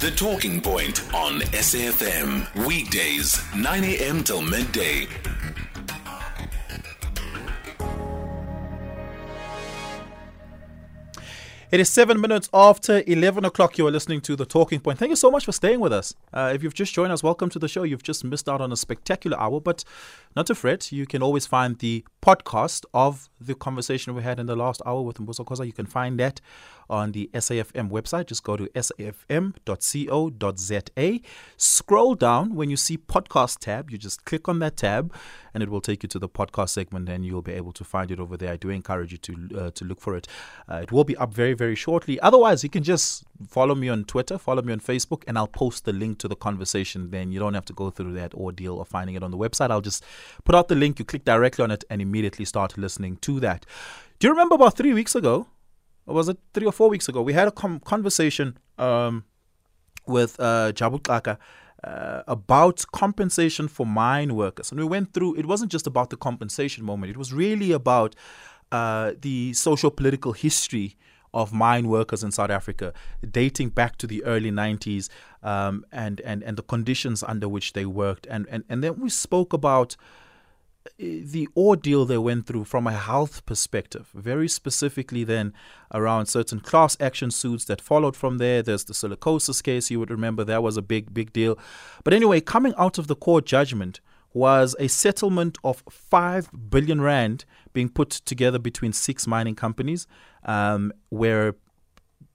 The Talking Point on SAFM. Weekdays, 9 a.m. till midday. It is seven minutes after 11 o'clock. You are listening to The Talking Point. Thank you so much for staying with us. Uh, if you've just joined us, welcome to the show. You've just missed out on a spectacular hour, but not to fret. You can always find the podcast of the conversation we had in the last hour with Mbuso Kosa. You can find that on the SAFM website. Just go to safm.co.za. Scroll down when you see podcast tab. You just click on that tab and it will take you to the podcast segment and you'll be able to find it over there. I do encourage you to uh, to look for it. Uh, it will be up very, very shortly. Otherwise, you can just follow me on Twitter, follow me on Facebook, and I'll post the link to the conversation. Then you don't have to go through that ordeal of finding it on the website. I'll just put out the link, you click directly on it, and immediately start listening to that. Do you remember about three weeks ago? Was it three or four weeks ago? We had a com- conversation um, with uh, Uh, about compensation for mine workers. And we went through, it wasn't just about the compensation moment, it was really about uh, the social political history of mine workers in South Africa, dating back to the early 90s um, and, and, and the conditions under which they worked. And, and, and then we spoke about the ordeal they went through from a health perspective, very specifically then around certain class action suits that followed from there. There's the silicosis case, you would remember that was a big, big deal. But anyway, coming out of the court judgment was a settlement of 5 billion rand being put together between six mining companies um, where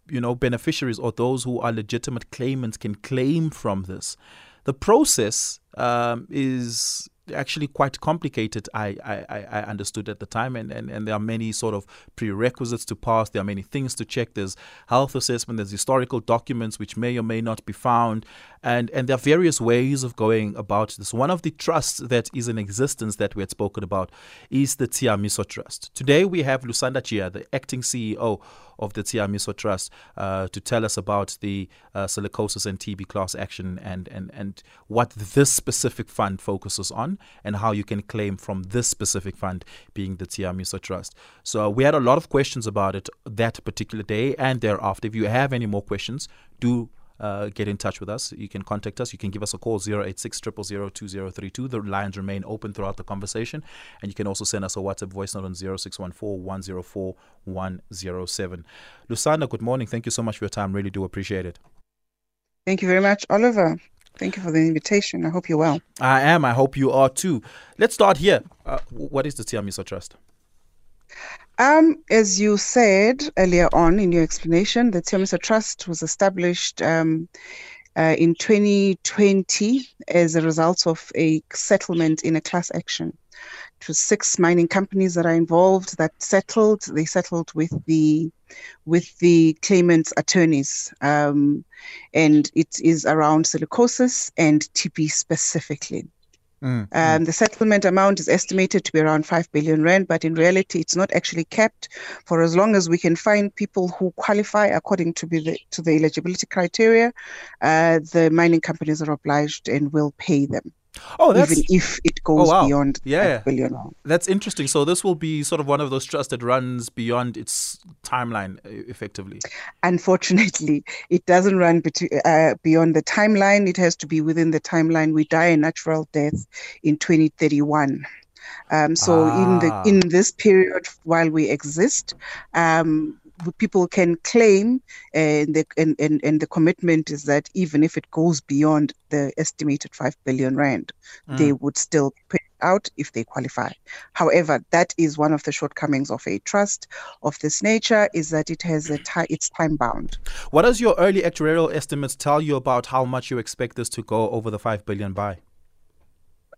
you know beneficiaries or those who are legitimate claimants can claim from this the process um, is actually quite complicated, I, I, I understood at the time. And, and, and there are many sort of prerequisites to pass. There are many things to check. There's health assessment, there's historical documents which may or may not be found. And, and there are various ways of going about this. One of the trusts that is in existence that we had spoken about is the Tshiamiso Trust. Today we have Lusanda Jiya, the acting CEO of the Tshiamiso Trust, uh, to tell us about the uh, silicosis and TB class action and, and, and what this specific fund focuses on and how you can claim from this specific fund being the Tshiamiso Trust. So we had a lot of questions about it that particular day and thereafter. If you have any more questions, do uh, get in touch with us. You can contact us. You can give us a call 086 2032. The lines remain open throughout the conversation. And you can also send us a WhatsApp voice note on 0614 104 107. Lusanda, good morning. Thank you so much for your time. Really do appreciate it. Thank you very much, Oliver. Thank you for the invitation. I hope you're well. I am. I hope you are too. Let's start here. Uh, what is the Tshiamiso Trust? Um, as you said earlier on in your explanation, the Tshiamiso Trust was established um, uh, in 2020 as a result of a settlement in a class action. It was six mining companies that are involved that settled. They settled with the with the claimant's attorneys, um, and it is around silicosis and TB specifically. Mm, um, mm. The settlement amount is estimated to be around 5 billion rand, but in reality, it's not actually kept for as long as we can find people who qualify according to, the, to the eligibility criteria. Uh, the mining companies are obliged and will pay them. Oh, that's, even if it goes oh, wow. beyond yeah, billion. That's interesting. So this will be sort of one of those trusts that runs beyond its timeline, effectively. Unfortunately, it doesn't run uh, beyond the timeline. It has to be within the timeline. We die a natural death in 2031. Um, so ah. in the ah. in this period while we exist, um, people can claim, and the, and, and, and the commitment is that even if it goes beyond the estimated 5 billion rand, mm. they would still pay out if they qualify. However, that is one of the shortcomings of a trust of this nature is that it has a ti- it's time bound. What does your early actuarial estimates tell you about how much you expect this to go over the 5 billion by?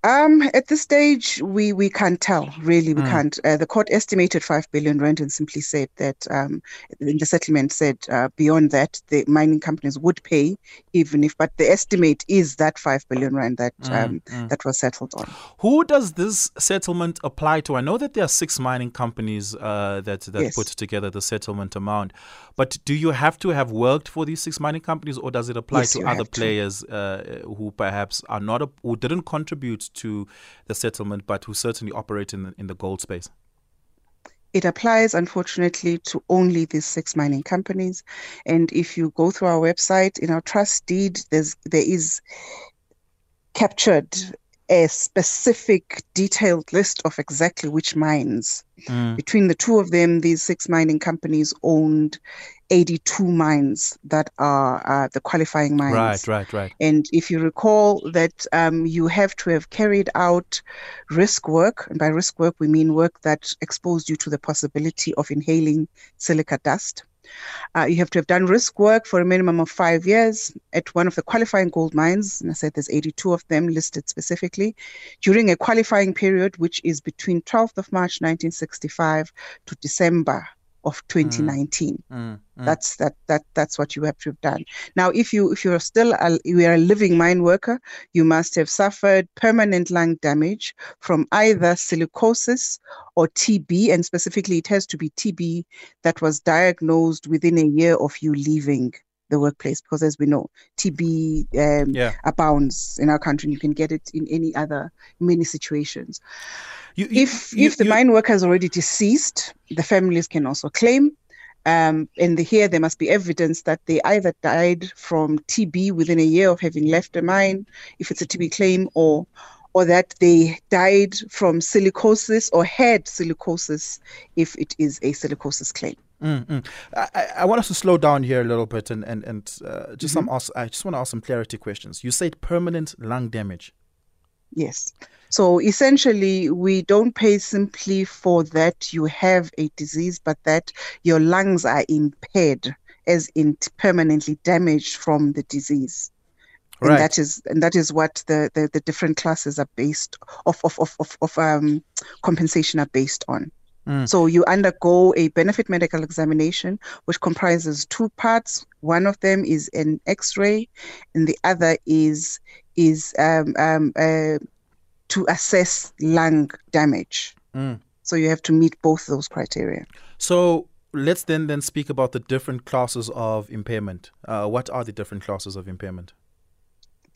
Um, at this stage, we, we can't tell. Really, we mm. can't. Uh, the court estimated five billion rand and simply said that um, in the settlement said uh, beyond that the mining companies would pay, even if. But the estimate is that five billion rand that mm. Um, mm. that was settled on. Who does this settlement apply to? I know that there are six mining companies uh, that that yes. put together the settlement amount, but do you have to have worked for these six mining companies, or does it apply yes, to other players uh, who perhaps are not a, who didn't contribute to the settlement, but who certainly operate in the, in the gold space? It applies, unfortunately, to only these six mining companies. And if you go through our website, in our trust deed, there's there is captured a specific detailed list of exactly which mines. Mm. Between the two of them, these six mining companies owned 82 mines that are uh, the qualifying mines. Right, right, right. And if you recall that um, you have to have carried out risk work, and by risk work we mean work that exposed you to the possibility of inhaling silica dust. Uh, you have to have done risk work for a minimum of five years at one of the qualifying gold mines. And I said there's 82 of them listed specifically during a qualifying period, which is between 12th of March 1965 to December of 2019. Mm, mm. That's that that that's what you have to have done. Now, if you if you're still a, you are a living mine worker, you must have suffered permanent lung damage from either silicosis or TB, and specifically, it has to be TB that was diagnosed within a year of you leaving the workplace because as we know tb um, Yeah. abounds in our country and you can get it in any other many situations You, you- if you- if the mine worker is already deceased, the families can also claim. Um, and the, here there must be evidence that they either died from TB within a year of having left the mine, if it's a TB claim, or or that they died from silicosis or had silicosis, if it is a silicosis claim. Mm, mm. I, I- want us to slow down here a little bit and and and uh, just Mm-hmm. some. Ask, I just want to ask some clarity questions. You said permanent lung damage. Yes. So essentially, we don't pay simply for that you have a disease, but that your lungs are impaired, as in permanently damaged from the disease. And Right. that is and that is what the, the, the different classes are based of of, of, of, of um, compensation are based on. Mm. So you undergo a benefit medical examination, which comprises two parts. One of them is an X-ray, and the other is is um, um, uh, to assess lung damage. Mm. So you have to meet both those criteria. So let's then then speak about the different classes of impairment. Uh, what are the different classes of impairment?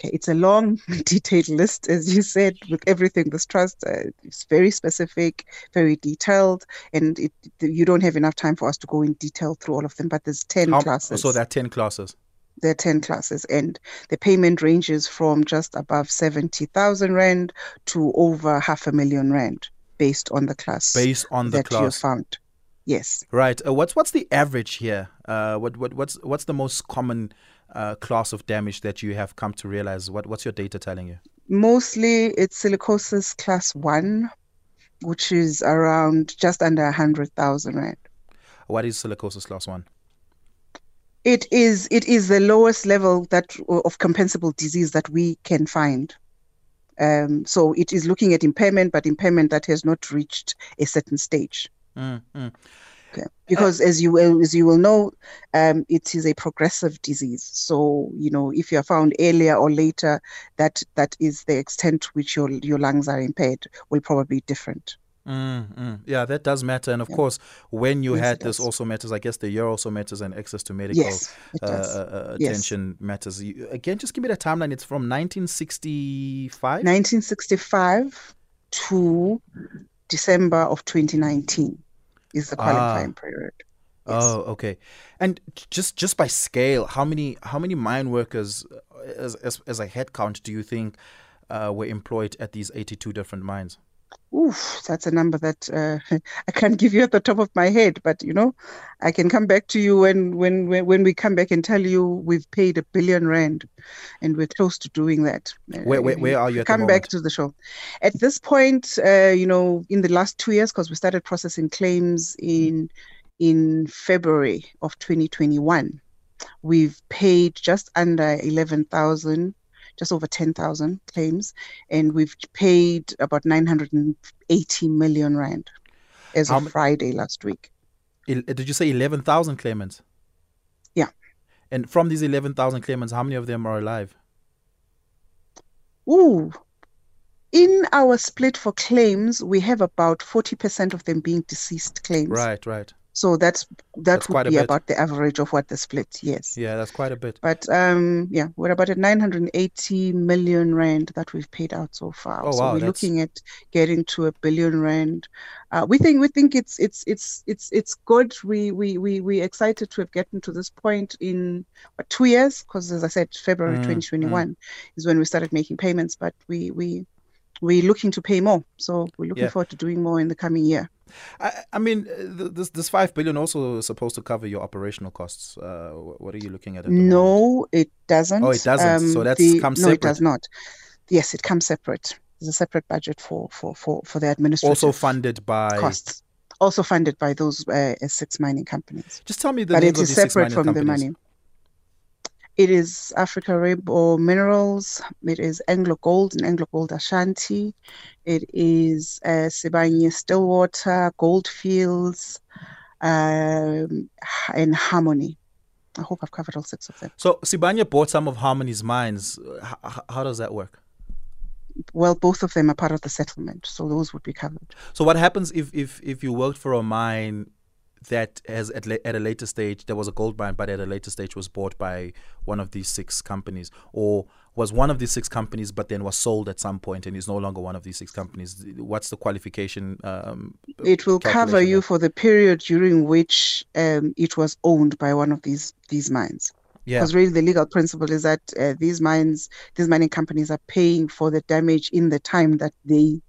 Okay, it's a long, detailed list, as you said, with everything. This trust uh, is very specific, very detailed, and it, you don't have enough time for us to go in detail through all of them. But there's ten How- classes. So there are ten classes. there are 10 classes and the payment ranges from just above 70,000 rand to over half a million rand based on the class based on the that you class. found. Yes. Right. Uh, what's what's the average here? Uh, what what what's what's the most common uh, class of damage that you have come to realize? What what's your data telling you? Mostly it's silicosis class 1 which is around just under 100,000 rand. What is silicosis class one? It is it is the lowest level that of compensable disease that we can find. Um, so it is looking at impairment, but impairment that has not reached a certain stage. Mm, mm. Okay. Because as you will as you will know, um, it is a progressive disease. So you know if you are found earlier or later, that that is the extent to which your your lungs are impaired will probably be different. Mm, mm. Yeah, that does matter. And of Yeah. course, when you Yes, had this also matters. I guess the year also matters and access to medical Yes, uh, uh, Yes. attention matters. You, again, just give me the timeline. It's from 1965. 1965 to December of 2019 is the Ah. qualifying period. Yes. Oh, okay. And just just by scale, how many how many mine workers uh, as as, as a head count do you think uh, were employed at these 82 different mines? Oof, that's a number that uh, I can't give you at the top of my head, but you know, I can come back to you when, when when we come back and tell you we've paid a billion rand, and we're close to doing that. Uh, Where where, where are you at come back to the show. At this point, uh, you know, in the last two years, because we started processing claims in in February of 2021, we've paid just under 11,000, just over 10,000 claims, and we've paid about 980 million rand as How of Friday last week. Uh, did you say 11,000 claimants? Yeah. And from these 11,000 claimants, how many of them are alive? Ooh. In our split for claims, we have about 40% of them being deceased claims. Right, right. So that's that That's would be bit. about the average of what the split. Yes. Yeah, that's quite a bit. But um, yeah, we're about at 980 million rand that we've paid out so far. Oh, so wow, we're that's- looking at getting to a billion rand. Uh, we think we think it's it's it's it's it's good. We we we we excited to have gotten to this point in what, two years because as I said, February Mm, 2021 is when we started making payments. But we we we're looking to pay more. So we're looking Yeah. forward to doing more in the coming year. I, I mean, uh, th- this this five billion also is supposed to cover your operational costs. Uh, what are you looking at? at the moment? No, it doesn't. Oh, it doesn't. So that's the, comes no, it does not. Yes, it comes separate. There's a separate budget for for for for the administration. Also funded by. costs. Also funded by those uh, six mining companies, Just tell me the but names it of is these six separate mining from the money. It is Africa Rainbow Minerals. It is Anglo Gold and Anglo Gold Ashanti. It is uh, Sibanye Stillwater, Goldfields, um, and Harmony. I hope I've covered all six of them. So Sibanye bought some of Harmony's mines. H- how does that work? Well, both of them are part of the settlement, so those would be covered. So what happens if if if you worked for a mine that has at, la- at a later stage there was a gold mine, but at a later stage was bought by one of these six companies, or was one of these six companies, but then was sold at some point and is no longer one of these six companies? What's the qualification? Um, It will cover you for the period during which um, it was owned by one of these these mines. yeah. Because really, the legal principle is that uh, these mines, these mining companies, are paying for the damage in the time that they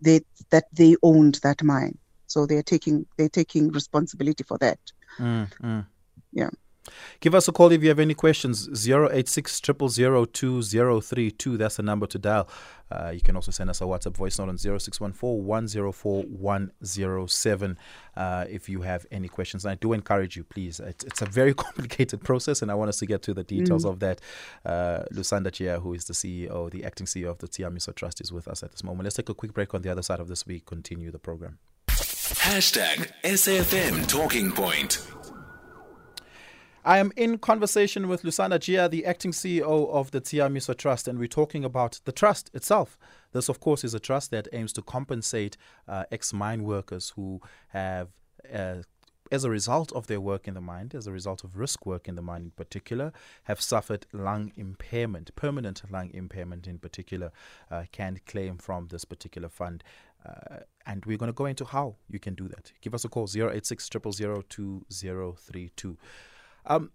they that they owned that mine. So they're taking they're taking responsibility for that. Mm, mm. Yeah. Give us a call if you have any questions. 086 2032. That's the number to dial. Uh, you can also send us a WhatsApp voice note on 0614 104 107 uh, if you have any questions. And I do encourage you, please. It's, it's a very complicated process, and I want us to get to the details of that. Uh, Lusanda Jiya, who is the CEO, the acting CEO of the Tshiamiso Trust, is with us at this moment. Let's take a quick break on the other side of this. We continue the program. Hashtag SAFM Talking Point. I am in conversation with Lusanda Jiya, the acting CEO of the Tshiamiso Trust, and we're talking about the trust itself. This, of course, is a trust that aims to compensate uh, ex mine workers who have, uh, as a result of their work in the mine, as a result of risk work in the mine in particular, have suffered lung impairment, permanent lung impairment in particular, uh, can claim from this particular fund. Uh, and we're going to go into how you can do that. Give us a call 086 000 2032. Um,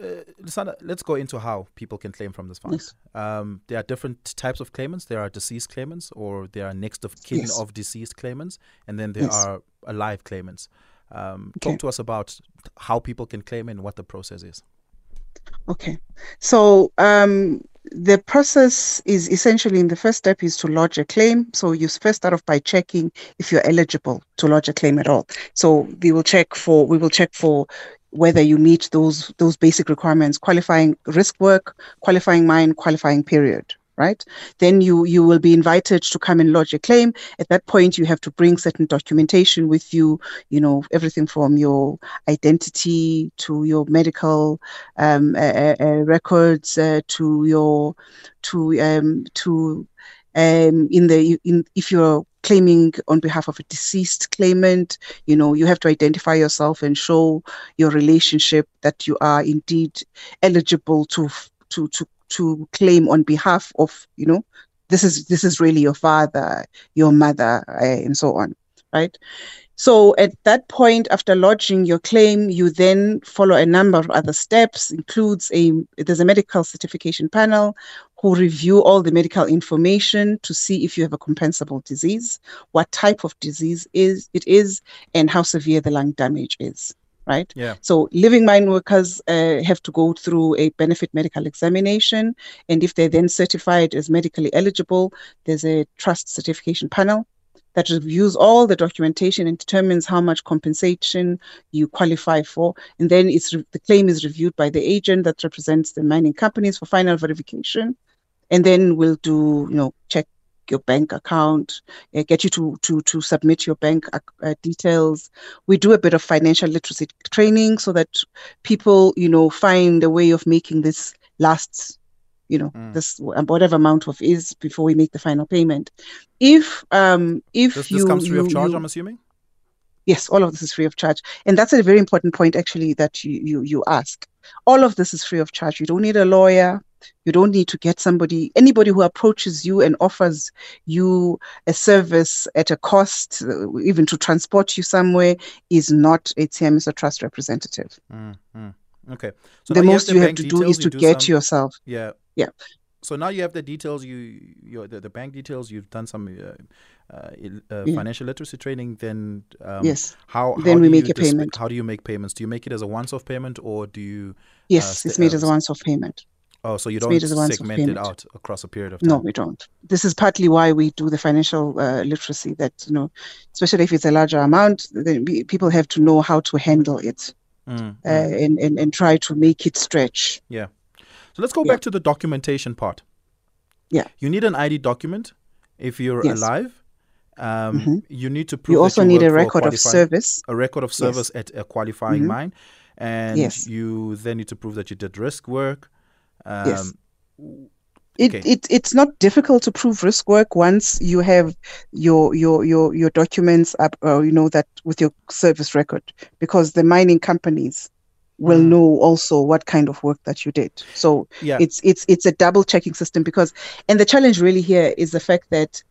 uh, Lusanda, let's go into how people can claim from this fund. Yes. Um, there are different types of claimants. There are deceased claimants, or there are next of kin Yes. of deceased claimants, and then there Yes. are alive claimants. Um, Okay. Talk to us about how people can claim and what the process is. Okay. So um, the process is essentially in the first step is to lodge a claim. So you first start off by checking if you're eligible to lodge a claim at all. So we will check for we will check for whether you meet those those basic requirements, qualifying risk work, qualifying mine, qualifying period. Right. Then you you will be invited to come and lodge a claim. At that point, you have to bring certain documentation with you. You know everything from your identity to your medical um, uh, uh, uh, records uh, to your to um, to um, in the in if you're claiming on behalf of a deceased claimant you know you have to identify yourself and show your relationship that you are indeed eligible to to to to claim on behalf of you know this is this is really your father your mother uh, and so on right so at that point, after lodging your claim, you then follow a number of other steps. Includes a there's a medical certification panel who review all the medical information to see if you have a compensable disease, what type of disease is it is, and how severe the lung damage is. Right. Yeah. So living mine workers uh, have to go through a benefit medical examination, and if they're then certified as medically eligible, there's a trust certification panel that reviews all the documentation and determines how much compensation you qualify for. And then it's re- the claim is reviewed by the agent that represents the mining companies for final verification. And then we'll do, you know, check your bank account, uh, get you to to to submit your bank uh, details. We do a bit of financial literacy training so that people, you know, find a way of making this last you know Mm. this whatever amount of is before we make the final payment if um if This, you this comes free of charge, you- I'm assuming? Yes, all of this is free of charge. And that's a very important point, actually, that you, you, you ask. All of this is free of charge. You don't need a lawyer. You don't need to get somebody, anybody who approaches you and offers you a service at a cost, uh, even to transport you somewhere, is not a TMS or trust representative. Mm, mm. Okay. So the most you have to do is to get some- yourself. Yeah. Yeah. So now you have the details. You your the, the bank details. You've done some uh, uh, uh, Yeah. financial literacy training. Then um, yes. How Then we make a payment. How do you make payments? Do you make it as a once-off payment or do you? Yes, sta- it's made uh, as a once off payment. Oh, so you don't made as a once-off segment it out across a period of time. No, we don't. This is partly why we do the financial uh, literacy. That you know, especially if it's a larger amount, then we, people have to know how to handle it Mm, uh, mm. and, and and try to make it stretch. Yeah. So let's go yeah. back to the documentation part. Yeah. You need an ID document if you're Yes. alive. Um, Mhm. You need to prove. You also need a record of service. a record of service at a qualifying Mhm. mine, and Yes. you then need to prove that you did risk work. Um, Yes. It, Okay. it it's not difficult to prove risk work once you have your your your your documents up, uh, you know that with your service record, because the mining companies will Mm. know also what kind of work that you did. So Yeah. it's it's it's a double checking system because and the challenge really here is the fact that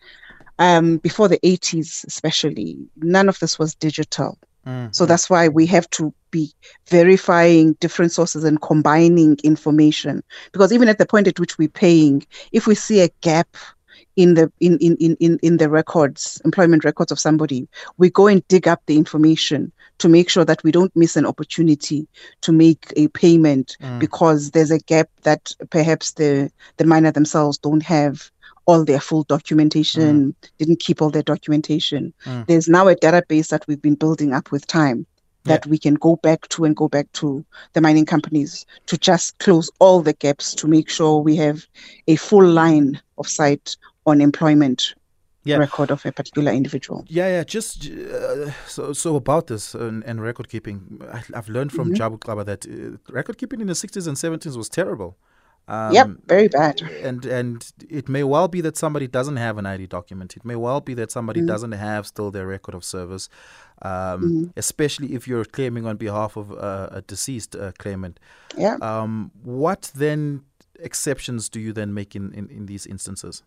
um before the 80s especially none of this was digital Mm, so mm. that's why we have to be verifying different sources and combining information because even at the point at which we're paying if we see a gap in the in in in in, in the records employment records of somebody we go and dig up the information to make sure that we don't miss an opportunity to make a payment Mm. because there's a gap that perhaps the the miner themselves don't have all their full documentation didn't keep all their documentation Mm. there's now a database that we've been building up with time that we can go back to and go back to the mining companies to just close all the gaps to make sure we have a full line of sight on employment Yeah. record of a particular individual. Yeah, yeah. Just uh, so so about this and, and record keeping. I, I've learned from Mhm. Jabu Klaba that uh, record keeping in the sixties and seventies was terrible. Um, yep, very bad. and and it may well be that somebody doesn't have an ID document. It may well be that somebody Mhm. doesn't have still their record of service, um, Mhm. especially if you're claiming on behalf of uh, a deceased uh, claimant. Yeah. Um, what then exceptions do you then make in, in, in these instances?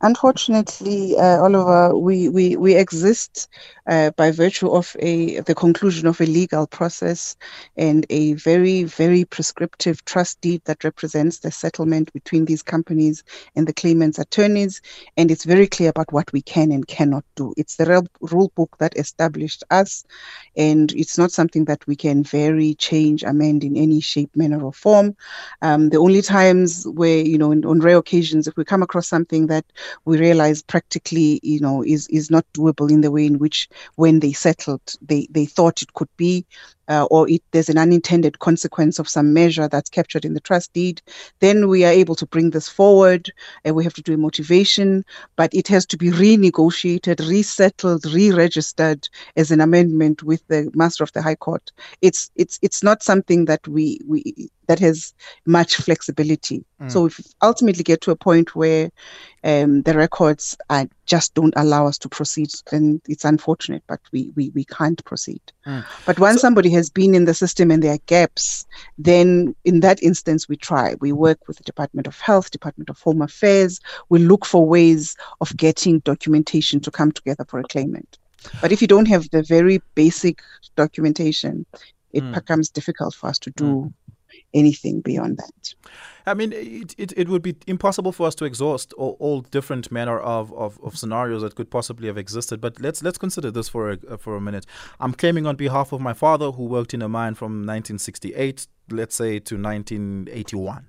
Unfortunately, uh, Oliver, we, we, we exist uh, by virtue of a the conclusion of a legal process and a very, very prescriptive trust deed that represents the settlement between these companies and the claimant's attorneys. And it's very clear about what we can and cannot do. It's the rule book that established us, and it's not something that we can vary, change, amend in any shape, manner, or form. Um, the only times where, you know, in, on rare occasions, if we come across something that we realize practically, you know, is is not doable in the way in which when they settled, they they thought it could be, uh, or it, there's an unintended consequence of some measure that's captured in the trust deed, then we are able to bring this forward, and we have to do a motivation, but it has to be renegotiated, resettled, re-registered as an amendment with the master of the High Court. It's it's it's not something that we we that has much flexibility. Mm. So if ultimately get to a point where um, the records are, just don't allow us to proceed, then it's unfortunate, but we, we, we can't proceed. Mm. But once So- somebody has been in the system and there are gaps, then in that instance, we try. We work with the Department of Health, Department of Home Affairs. We look for ways of getting documentation to come together for a claimant. But if you don't have the very basic documentation, it Mm. becomes difficult for us to do anything beyond that. I mean, it, it, it would be impossible for us to exhaust all, all different manner of, of, of scenarios that could possibly have existed. But let's let's consider this for a, uh, for a minute. I'm claiming on behalf of my father, who worked in a mine from 1968, let's say, to 1981.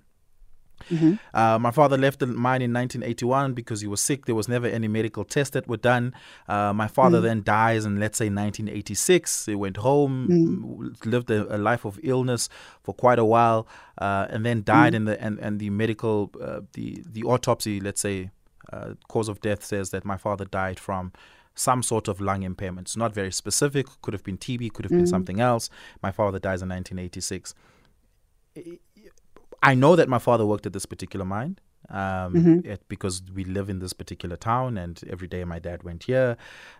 Mhm. Uh, my father left the mine in 1981 because he was sick. There was never any medical tests that were done. Uh, my father Mm. then dies in, let's say, 1986. He went home, Mm. lived a, a life of illness for quite a while, uh, and then died. In the and, and the medical, uh, the the autopsy, let's say, uh, cause of death says that my father died from some sort of lung impairment. It's not very specific. Could have been TB. Could have been Mm. something else. My father dies in 1986. I know that my father worked at this particular mine. um, Mhm. it, because we live in this particular town, and every day my dad went here,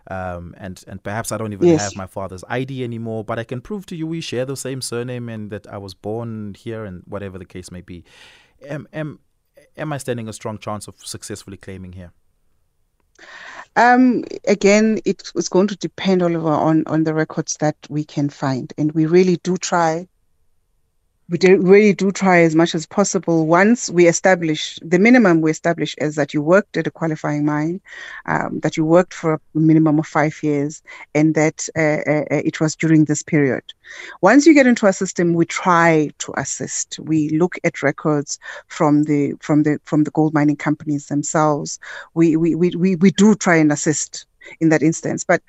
um, and and perhaps I don't even Yes. have my father's ID anymore, but I can prove to you we share the same surname and that I was born here, and whatever the case may be. Am am am I standing a strong chance of successfully claiming here? Um, again, it was going to depend, Oliver, on on the records that we can find, and we really do try. We do, really do try as much as possible. Once we establish the minimum, we establish is that you worked at a qualifying mine, um, that you worked for a minimum of five years, and that uh, uh, uh, it was during this period. Once you get into our system, we try to assist. We look at records from the from the from the gold mining companies themselves we we, we, we, we do try and assist in that instance. But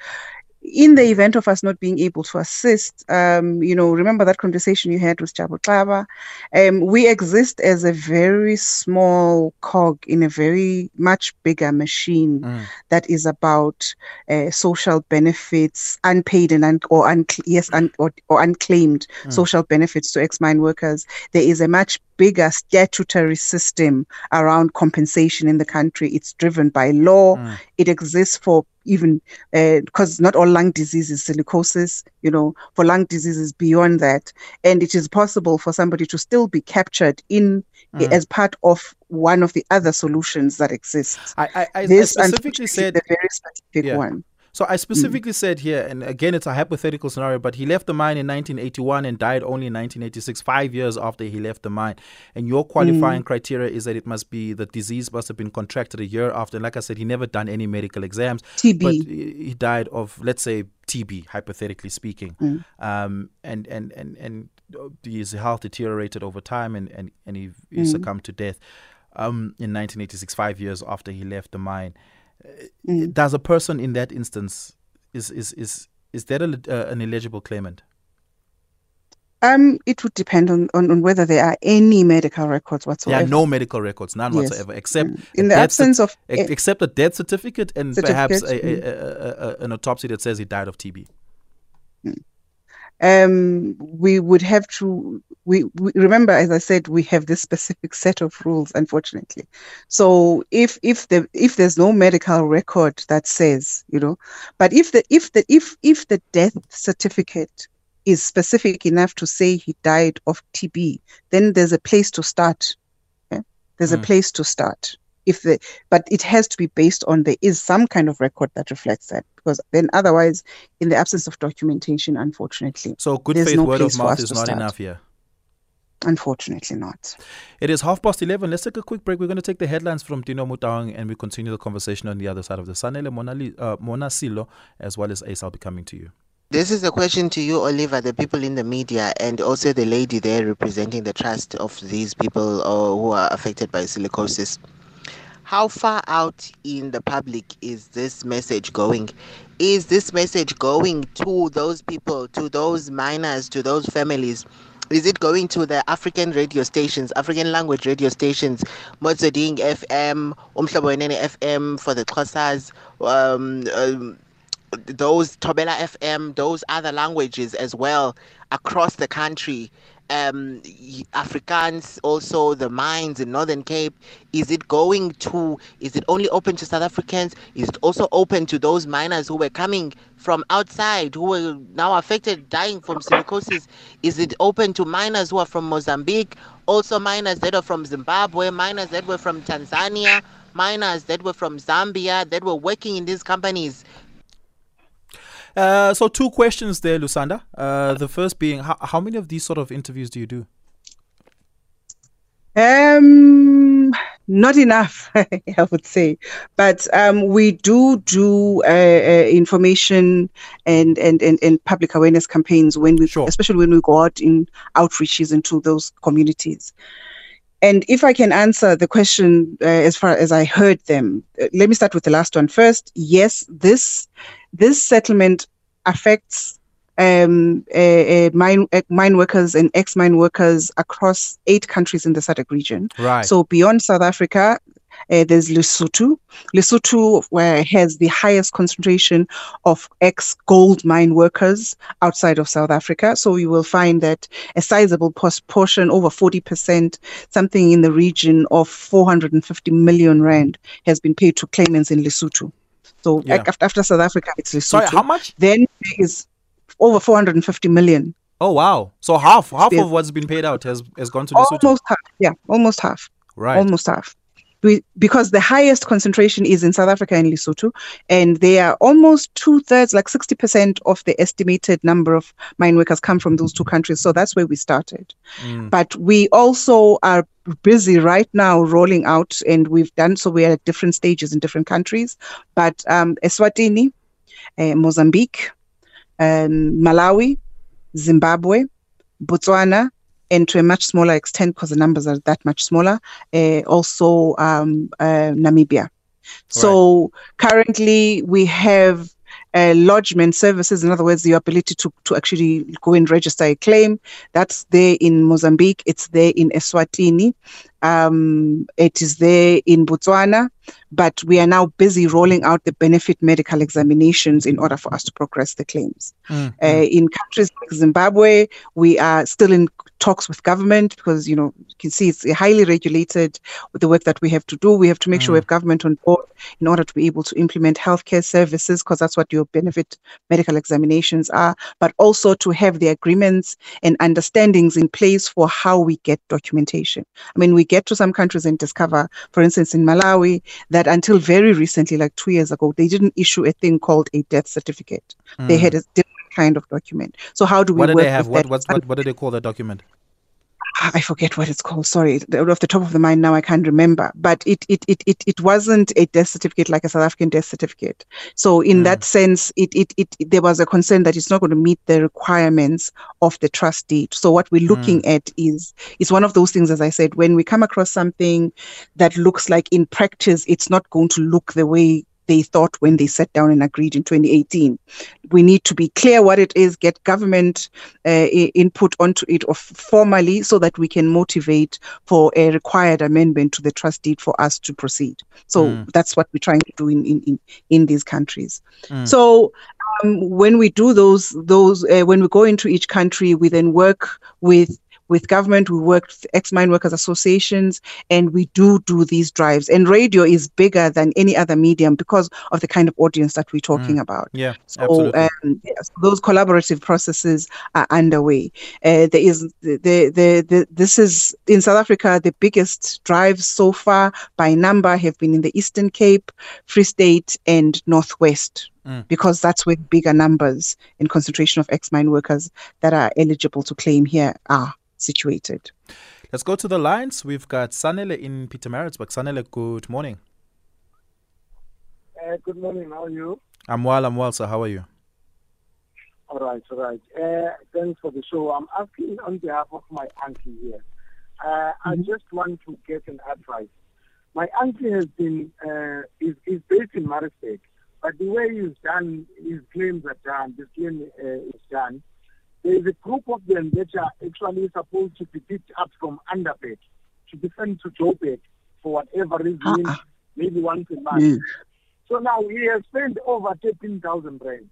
in the event of us not being able to assist, um, you know, remember that conversation you had with Jabu Klava? Um, we exist as a very small cog in a very much bigger machine Mm. that is about uh, social benefits, unpaid and un- or un- yes, un- or, or unclaimed Mm. social benefits to ex-mine workers. There is a much bigger statutory system around compensation in the country. It's driven by law. Mm. It exists for even because not all lung disease is silicosis, you know, for lung diseases beyond that. And it is possible for somebody to still be captured in Mm. as part of one of the other solutions that exists. I, I, I, This specifically said the very specific Yeah. one. So I specifically said here, and again, it's a hypothetical scenario, but he left the mine in 1981 and died only in 1986, five years after he left the mine. And your qualifying criteria is that it must be the disease must have been contracted a year after. And like I said, he never done any medical exams, TB. but he died of, let's say, TB, hypothetically speaking. Mm. Um, and and and and his health deteriorated over time, and and and he, he Mm. succumbed to death. Um, in 1986, five years after he left the mine Mm. does a person in that instance is is is is that a, uh, an eligible claimant? Um, it would depend on, on, on whether there are any medical records There whatsoever. are no medical records, none Yes. whatsoever, except Mm. in the absence of ex- except a death certificate and perhaps a, Certificate, a, a, a, a, an autopsy that says he died of TB. um, we would have to we, we remember as i said we have this specific set of rules unfortunately so if if the if there's no medical record that says you know but if the if the if if the death certificate is specific enough to say he died of tb then there's a place to start okay? there's Mm. a place to start if the but it has to be based on there is some kind of record that reflects that because then otherwise in the absence of documentation unfortunately So good faith no word of mouth is not start. enough here. Unfortunately not It is half past 11. Let's take a quick break. We're going to take the headlines from Dino Mutawang and we continue the conversation on the other side of the sun. Ele Monali- uh, Mona Silo, as well as Ace, I'll be coming to you. This is a question to you, Oliver, the people in the media, and also the lady there representing the trust of these people uh, who are affected by silicosis. How far out in the public is this message going? Is this message going to those people, to those miners, to those families? Is it going to the African radio stations, African language radio stations, Motsweding FM, Umhlobo Wenene FM for the Xhosas, um, um, those Thobela FM, those other languages as well across the country. Um, Afrikaans, also the mines in Northern Cape. Is it going to? Is it only open to South Africans? Is it also open to those miners who were coming from outside, who were now affected, dying from silicosis? Is it open to miners who are from Mozambique? Also, miners that are from Zimbabwe, miners that were from Tanzania, miners that were from Zambia, that were working in these companies. Uh, so, two questions there, Lusanda. Uh, the first being, how, how many of these sort of interviews do you do? Um, not enough, I would say, but um, we do do uh, uh, information and, and, and, and public awareness campaigns when we, Sure. especially when we go out in outreaches into those communities. And if I can answer the question uh, as far as I heard them, uh, let me start with the last one first. Yes, this this settlement affects um, uh, uh, mine uh, mine workers and ex mine workers across eight countries in the SADC region. Right. So beyond South Africa, Uh, there's Lesotho. Lesotho where has the highest concentration of ex-gold mine workers outside of South Africa. So you will find that a sizable portion, over 40%, something in the region of 450 million rand, has been paid to claimants in Lesotho. So Yeah. after, after South Africa, it's Lesotho. Sorry, how much? Then is over 450 million. Oh wow! So half half Yeah. of what's been paid out has has gone to Lesotho. Almost half. Yeah, almost half. right. almost half. We, because the highest concentration is in South Africa and Lesotho, and they are almost two thirds, like 60% of the estimated number of mine workers come from those two countries. So that's where we started. Mm. But we also are busy right now rolling out, and we've done so. We are at different stages in different countries. But um, Eswatini, uh, Mozambique, um, Malawi, Zimbabwe, Botswana, and to a much smaller extent, because the numbers are that much smaller, uh, also um, uh, Namibia. So currently we have uh, lodgement services, in other words, the ability to, to actually go and register a claim. That's there in Mozambique, it's there in Eswatini, um, it is there in Botswana, but we are now busy rolling out the benefit medical examinations in order for us to progress the claims. Mm, Uh, in countries like Zimbabwe, we are still in talks with government because you know you can see it's highly regulated with the work that we have to do. We have to make sure we mm. have government on board in order to be able to implement healthcare services because that's what your benefit medical examinations are, but also to have the agreements and understandings in place for how we get documentation. I mean, we get to some countries and discover, for instance, in Malawi, that until very recently, like two years ago, they didn't issue a thing called a death certificate. They mm. had a kind of document. So how do we What do they have? What what what what do they call that document? I forget what it's called. Sorry, off the top of the mind now, I can't remember. But it it it it, it wasn't a death certificate like a South African death certificate. So in hmm. that sense, it, it it there was a concern that it's not going to meet the requirements of the trust deed. So what we're looking hmm. at is is one of those things, as I said, when we come across something that looks like in practice it's not going to look the way they thought when they sat down and agreed in 2018. We need to be clear what it is, get government uh, input onto it of formally so that we can motivate for a required amendment to the trust deed for us to proceed. So Mm. that's what we're trying to do in, in, in, in these countries. Mm. So um, when we do those, those uh, when we go into each country, we then work with with government, we work with ex-mine workers associations, and we do do these drives. And radio is bigger than any other medium because of the kind of audience that we're talking about. Yeah, So absolutely. um, yes, those collaborative processes are underway. Uh, there is the, the, the, the this is in South Africa the biggest drives so far by number have been in the Eastern Cape, Free State, and Northwest. Mm. Because that's where bigger numbers and concentration of ex-mine workers that are eligible to claim here are situated. Let's go to the lines. We've got Sanele in Peter Pietermaritzburg. Sanele, good morning. Uh, good morning. How are you? I'm well. I'm well. So how are you? All right, all right. Uh, thanks for the show. I'm asking on behalf of my auntie here. Uh, I just want to get an advice. My auntie has been uh, is is based in Maritzburg, but the way he's done his claims are done. This claim uh, is done. There is a group of them that are actually supposed to be picked up from Underbed to be sent to Joburg for whatever reason, Uh-uh. maybe once a month. So now he has spent over thirteen thousand rand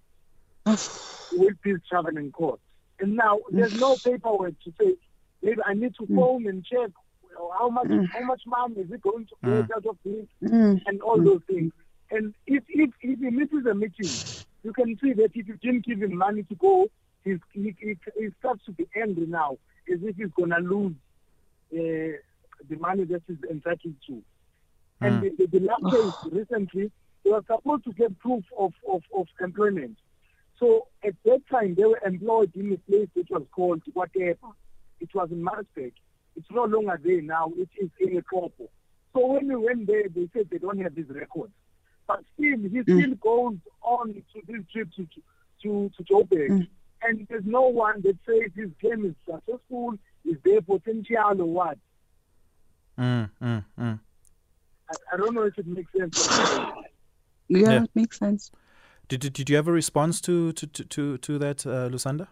with this traveling cost. And now there's no paperwork to say, maybe I need to mm. phone and check how much mm. how much money is it going to mm. get out of this Mm. and all those things. And if if if he misses a meeting, you can see that if you didn't give him money to go, he's, he, he, he starts to be angry now, as if he's gonna lose uh, the money that he's entitled to. And hmm. the, the, the last case recently, they were supposed to get proof of, of, of employment. So at that time, they were employed in a place which was called whatever. It was in Maritzburg. It's no longer there now. It is in a corpo. So when we went there, they said they don't have these records. But still, he hmm. still goes on to this trip to to to Joburg, hmm. And there's no one that says his game is successful, is there potential or what. Mm, mm, mm. I, I don't know if it makes sense. Yeah, Yeah. it makes sense. Did, did did you have a response to to to to, to that, uh, Lusanda?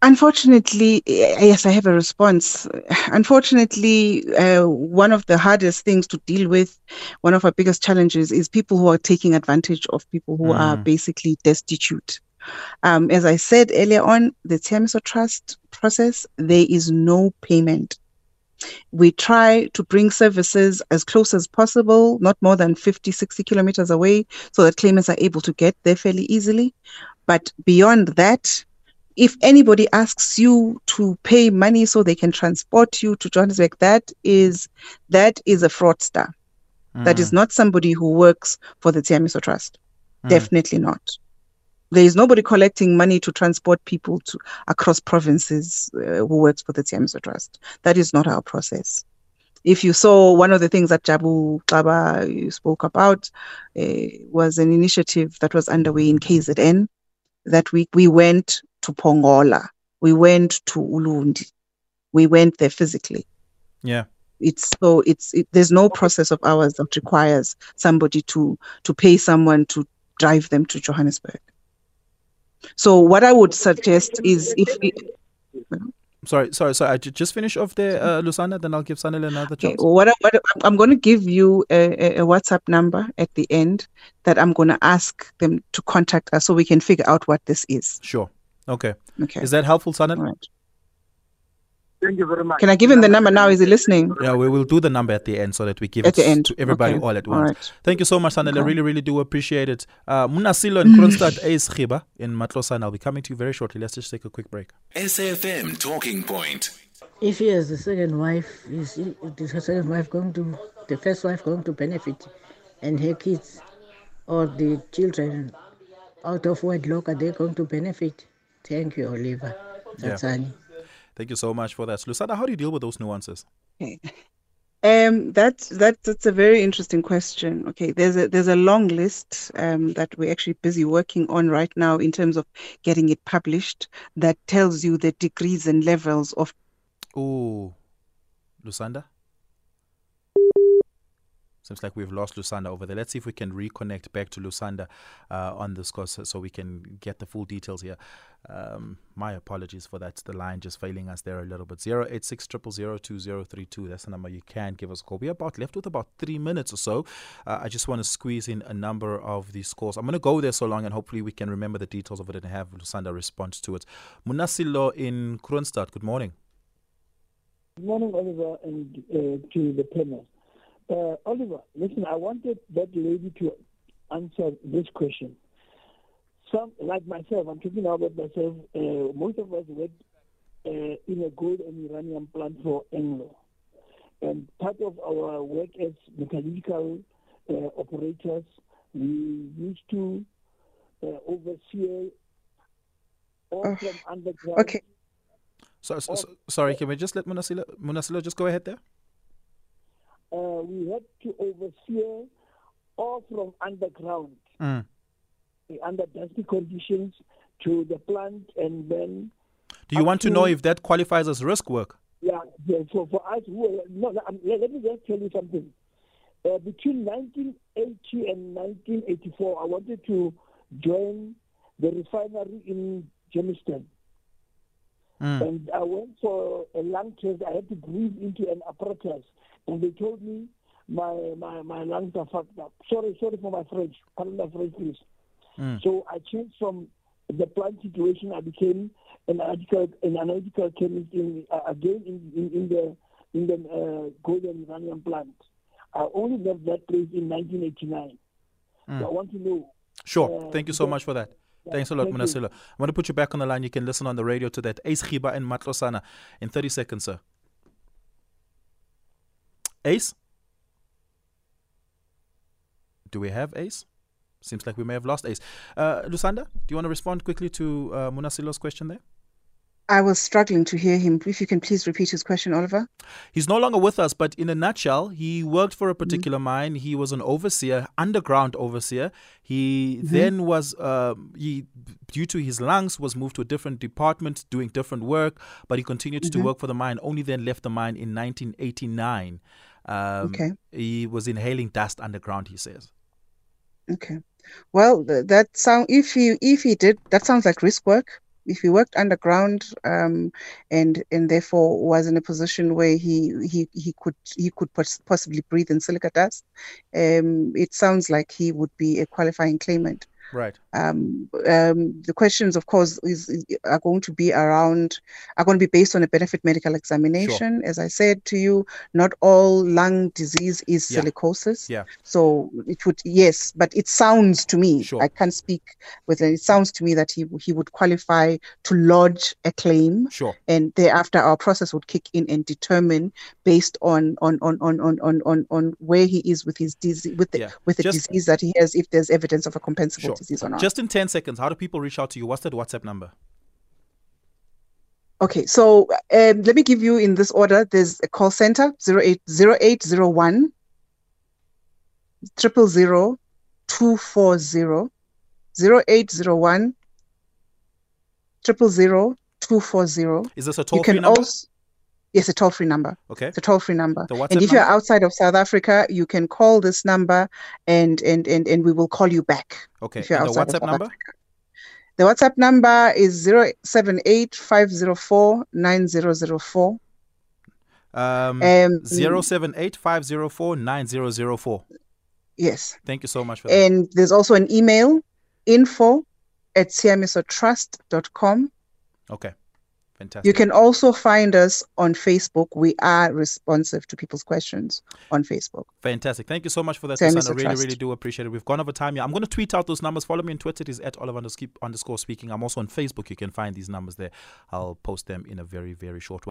Unfortunately, yes, I have a response. Unfortunately, uh, one of the hardest things to deal with, one of our biggest challenges, is people who are taking advantage of people who mm. are basically destitute. Um, as I said earlier on, the Tshiamiso Trust process, there is no payment. We try to bring services as close as possible, not more than 50, 60 kilometers away, so that claimants are able to get there fairly easily. But beyond that, if anybody asks you to pay money so they can transport you to Johannesburg, that is that is a fraudster. Mm. That is mm. not somebody who works for the Tshiamiso Trust. Mm. Definitely not. There is nobody collecting money to transport people to across provinces uh, who works for the Tshiamiso Trust. That is not our process. If you saw one of the things that Jabu you spoke about uh, was an initiative that was underway in KZN that week we went to Pongola, we went to Ulundi, we went there physically. Yeah. It's so it's it, there's no process of ours that requires somebody to to pay someone to drive them to Johannesburg. So what I would suggest is if it, sorry, sorry, sorry. I just finish off there, uh. Then I'll give Sanel another chance. Okay, what, I, I'm going to give you a, a, WhatsApp number at the end that I'm going to ask them to contact us so we can figure out what this is. Sure. Okay. Okay. Is that helpful, Sanel? Right. Thank you very much. Can I give him the number now? Is he listening? Yeah, we will do the number at the end so that we give at it the end. to everybody okay. all at once. All right. Thank you so much, Sanel. Okay. I really, really do appreciate it. Uh, Munasilo and Kroonstad Ace Khiba in Matlosana. I'll be coming to you very shortly. Let's just take a quick break. SAFM Talking Point. If he has a second wife, is the second wife going to, the first wife going to benefit, and her kids or the children out of wedlock, are they going to benefit? Thank you, Oliver. That's yeah. Thank you so much for that. Lusanda, how do you deal with those nuances? Okay. Um, that's that's that's a very interesting question. Okay, there's a there's a long list um, that we're actually busy working on right now in terms of getting it published that tells you the degrees and levels of. Oh, Lusanda. Seems like we've lost Lusanda over there. Let's see if we can reconnect back to Lusanda uh, on this course so we can get the full details here. Um, my apologies for that. The line just failing us there a little bit. 086 2032. That's the number you can give us a call. We're about left with about three minutes or so. Uh, I just want to squeeze in a number of these calls. I'm going to go there so long and hopefully we can remember the details of it and have Lusanda respond to it. Munasilo in Kroonstad, good morning. Good morning, Oliver, and uh, to the panel. Uh, Oliver, listen, I wanted that lady to answer this question. Some, like myself, I'm talking now about myself, uh, most of us work uh, in a gold and uranium plant for Anglo. And part of our work as metallurgical uh, operators, we used to uh, oversee all oh, from underground. Okay. So, so, so, sorry, can we just let Munasilo, Munasilo just go ahead there? Uh, we had to oversee all from underground, mm. under dusty conditions, to the plant, and then. Do you want to, to, know if that qualifies as risk work? Yeah, yeah for, for us, who, no, let, let me just tell you something. Uh, between 1980 and 1984, I wanted to join the refinery in Germiston. Mm. And I went for a lung test. I had to breathe into an apparatus and they told me my my my lungs are fucked up. Sorry, sorry for my French. Pardon my French, please. Mm. So I changed from the plant situation. I became an analytical an analytical chemist in, uh, again in, in, in the in the uh, golden uranium plant. I only left that place in 1989. Mm. So I want to know. Sure. Uh, Thank you so much for that. Thanks a lot, Munasilo. I'm going to put you back on the line. You can listen on the radio to that. Ace Khiba and Matlosana in 30 seconds, sir. Ace? Do we have Ace? Seems like we may have lost Ace. Uh, Lusanda, do you want to respond quickly to uh, Munasilo's question there? I was struggling to hear him. If you can please repeat his question, Oliver. He's no longer with us, but in a nutshell, he worked for a mm-hmm. particular mm-hmm. mine. He was an overseer, underground overseer. He mm-hmm. then was, uh, he due to his lungs, was moved to a different department, doing different work. But he continued mm-hmm. to work for the mine. Only then left the mine in 1989. Um, okay. He was inhaling dust underground. He says. Okay. Well, that sound if he if he did that sounds like risk work if he worked underground um, and and therefore was in a position where he he, he could he could pos- possibly breathe in silica dust, um, it sounds like he would be a qualifying claimant. Right. Um, um, the questions, of course, is, is- are going to be around are going to be based on a benefit medical examination. As I said to you, not all lung disease is Yeah. silicosis. Yeah. So it would yes, but it sounds to me. Sure. I can't speak with it. It sounds to me that he he would qualify to lodge a claim Sure. and thereafter our process would kick in and determine based on on on on on on on, on where he is with his disease with the Yeah. with the Just- disease that he has if there's evidence of a compensable Sure. disease or not Just in 10 seconds, how do people reach out to you? What's that WhatsApp number? okay so um, let me give you in this order there's a call center 080801 triple zero two four zero zero eight zero one triple zero two four zero Is this a you toll free number? also yes a toll free number okay. It's a toll free number. The WhatsApp and if you're outside of South Africa, you can call this number and and and, and we will call you back. Okay. If you're And the outside of WhatsApp South number? Africa. The WhatsApp number is 078-504-9004. Um, Um, 078-504-9004. Yes. Thank you so much for that. And there's also an email, info at tshiamisotrust.com. okay. Fantastic. You can also find us on Facebook. We are responsive to people's questions on Facebook. Fantastic. Thank you so much for that, Same Susanna. Really, trust. really do appreciate it. We've gone over time here. I'm going to tweet out those numbers. Follow me on Twitter. It is at Oliver underscore underscore speaking. I'm also on Facebook. You can find these numbers there. I'll post them in a very, very short.